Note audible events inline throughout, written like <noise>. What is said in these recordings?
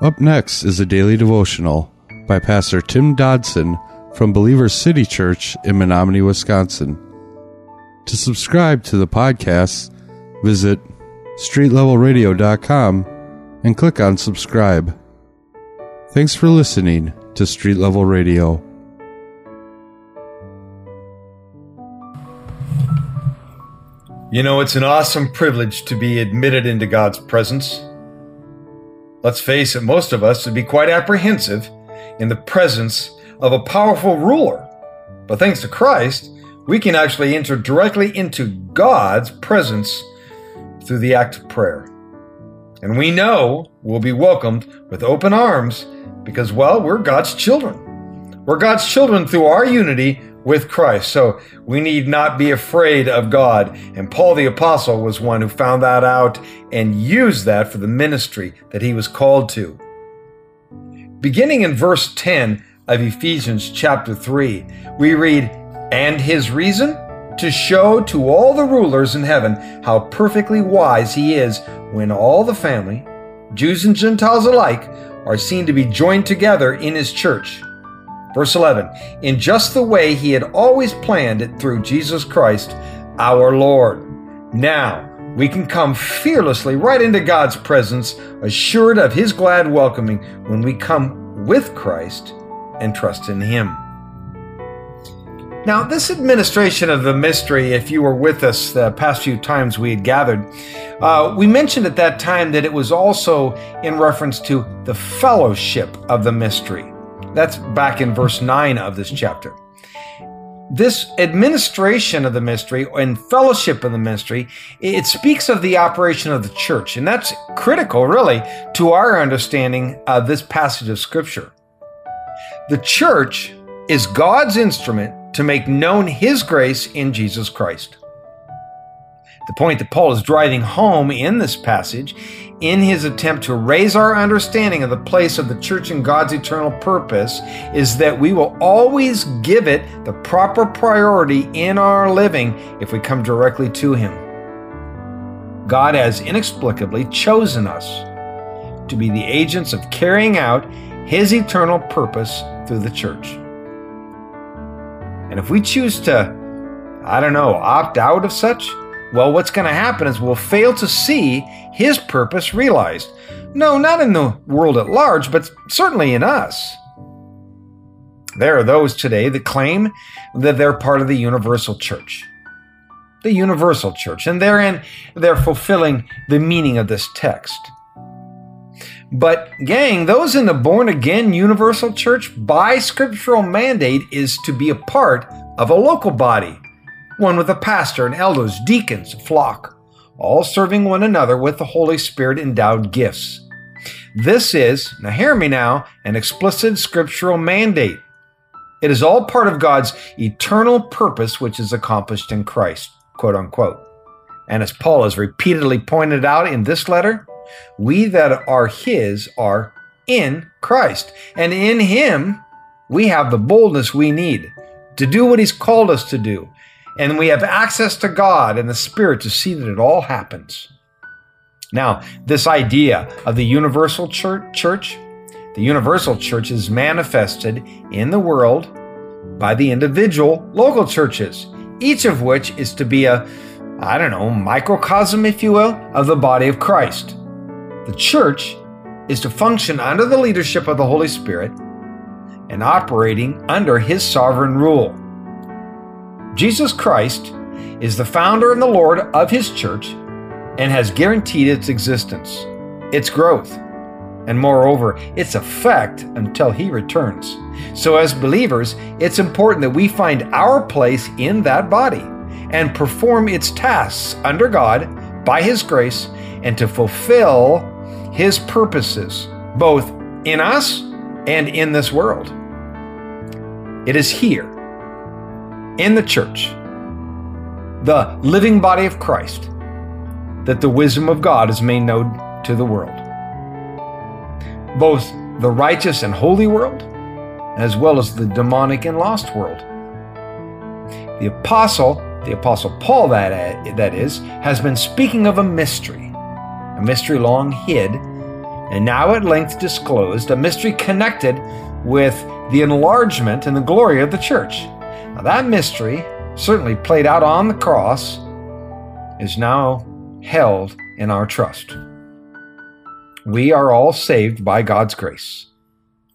Up next is a daily devotional by Pastor Tim Dodson from Believers City Church in Menomonie, Wisconsin. To subscribe to the podcast, visit streetlevelradio.com and click on subscribe. Thanks for listening to Street Level Radio. You know, it's an awesome privilege to be admitted into God's presence. Let's face it, most of us would be quite apprehensive in the presence of a powerful ruler. But thanks to Christ, we can actually enter directly into God's presence through the act of prayer. And we know we'll be welcomed with open arms because, well, we're God's children. We're God's children through our unity with Christ. So we need not be afraid of God. And Paul the Apostle was one who found that out and used that for the ministry that he was called to. Beginning in verse 10 of Ephesians chapter 3, we read, And his reason? To show to all the rulers in heaven how perfectly wise he is when all the family, Jews and Gentiles alike, are seen to be joined together in his church Verse 11, in just the way he had always planned it through Jesus Christ, our Lord. Now, we can come fearlessly right into God's presence, assured of his glad welcoming when we come with Christ and trust in him. Now, this administration of the mystery, if you were with us the past few times we had gathered, uh, we mentioned at that time that it was also in reference to the fellowship of the mystery. That's back in verse 9 of this chapter. This administration of the mystery and fellowship of the mystery, it speaks of the operation of the church. And that's critical, really, to our understanding of this passage of Scripture. The church is God's instrument to make known His grace in Jesus Christ. The point that Paul is driving home in this passage in his attempt to raise our understanding of the place of the church in God's eternal purpose is that we will always give it the proper priority in our living if we come directly to Him. God has inexplicably chosen us to be the agents of carrying out His eternal purpose through the church. And if we choose to, I don't know, opt out of such, well, what's going to happen is we'll fail to see his purpose realized. No, not in the world at large, but certainly in us. There are those today that claim that they're part of the universal church. The universal church, and therein they're fulfilling the meaning of this text. But, gang, those in the born again universal church, by scriptural mandate, is to be a part of a local body one with a pastor and elders, deacons, flock, all serving one another with the Holy Spirit endowed gifts. This is, now hear me now, an explicit scriptural mandate. It is all part of God's eternal purpose, which is accomplished in Christ, quote unquote. And as Paul has repeatedly pointed out in this letter, we that are His are in Christ. And in Him, we have the boldness we need to do what He's called us to do and we have access to God and the Spirit to see that it all happens. Now, this idea of the universal church, the universal church is manifested in the world by the individual local churches, each of which is to be a, I don't know, microcosm, if you will, of the body of Christ. The church is to function under the leadership of the Holy Spirit and operating under his sovereign rule. Jesus Christ is the founder and the Lord of his church and has guaranteed its existence, its growth, and moreover, its effect until he returns. So, as believers, it's important that we find our place in that body and perform its tasks under God by his grace and to fulfill his purposes, both in us and in this world. It is here in the church, the living body of Christ, that the wisdom of God is made known to the world. Both the righteous and holy world, as well as the demonic and lost world. The apostle, the apostle Paul, that, that is, has been speaking of a mystery, a mystery long hid, and now at length disclosed, a mystery connected with the enlargement and the glory of the church. Now, that mystery, certainly played out on the cross, is now held in our trust. We are all saved by God's grace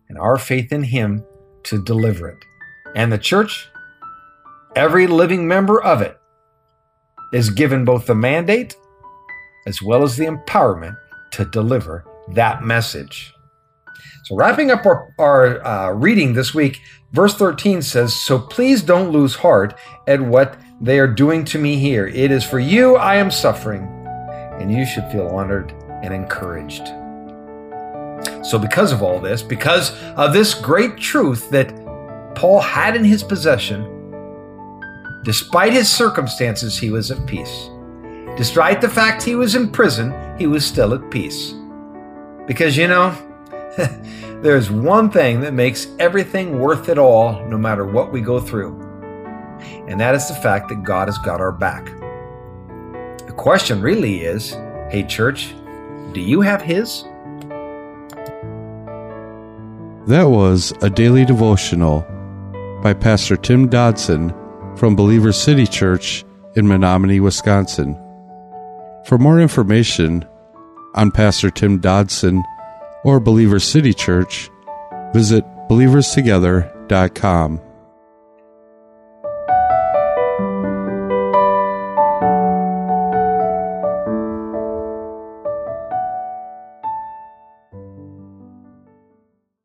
and our faith in Him to deliver it. And the church, every living member of it, is given both the mandate as well as the empowerment to deliver that message. So, wrapping up our, our uh, reading this week, verse 13 says, So please don't lose heart at what they are doing to me here. It is for you I am suffering, and you should feel honored and encouraged. So, because of all this, because of this great truth that Paul had in his possession, despite his circumstances, he was at peace. Despite the fact he was in prison, he was still at peace. Because, you know, <laughs> there's one thing that makes everything worth it all, no matter what we go through. And that is the fact that God has got our back. The question really is hey, church, do you have His? That was a daily devotional by Pastor Tim Dodson from Believers City Church in Menomonie, Wisconsin. For more information on Pastor Tim Dodson or Believers City Church, visit believerstogether.com.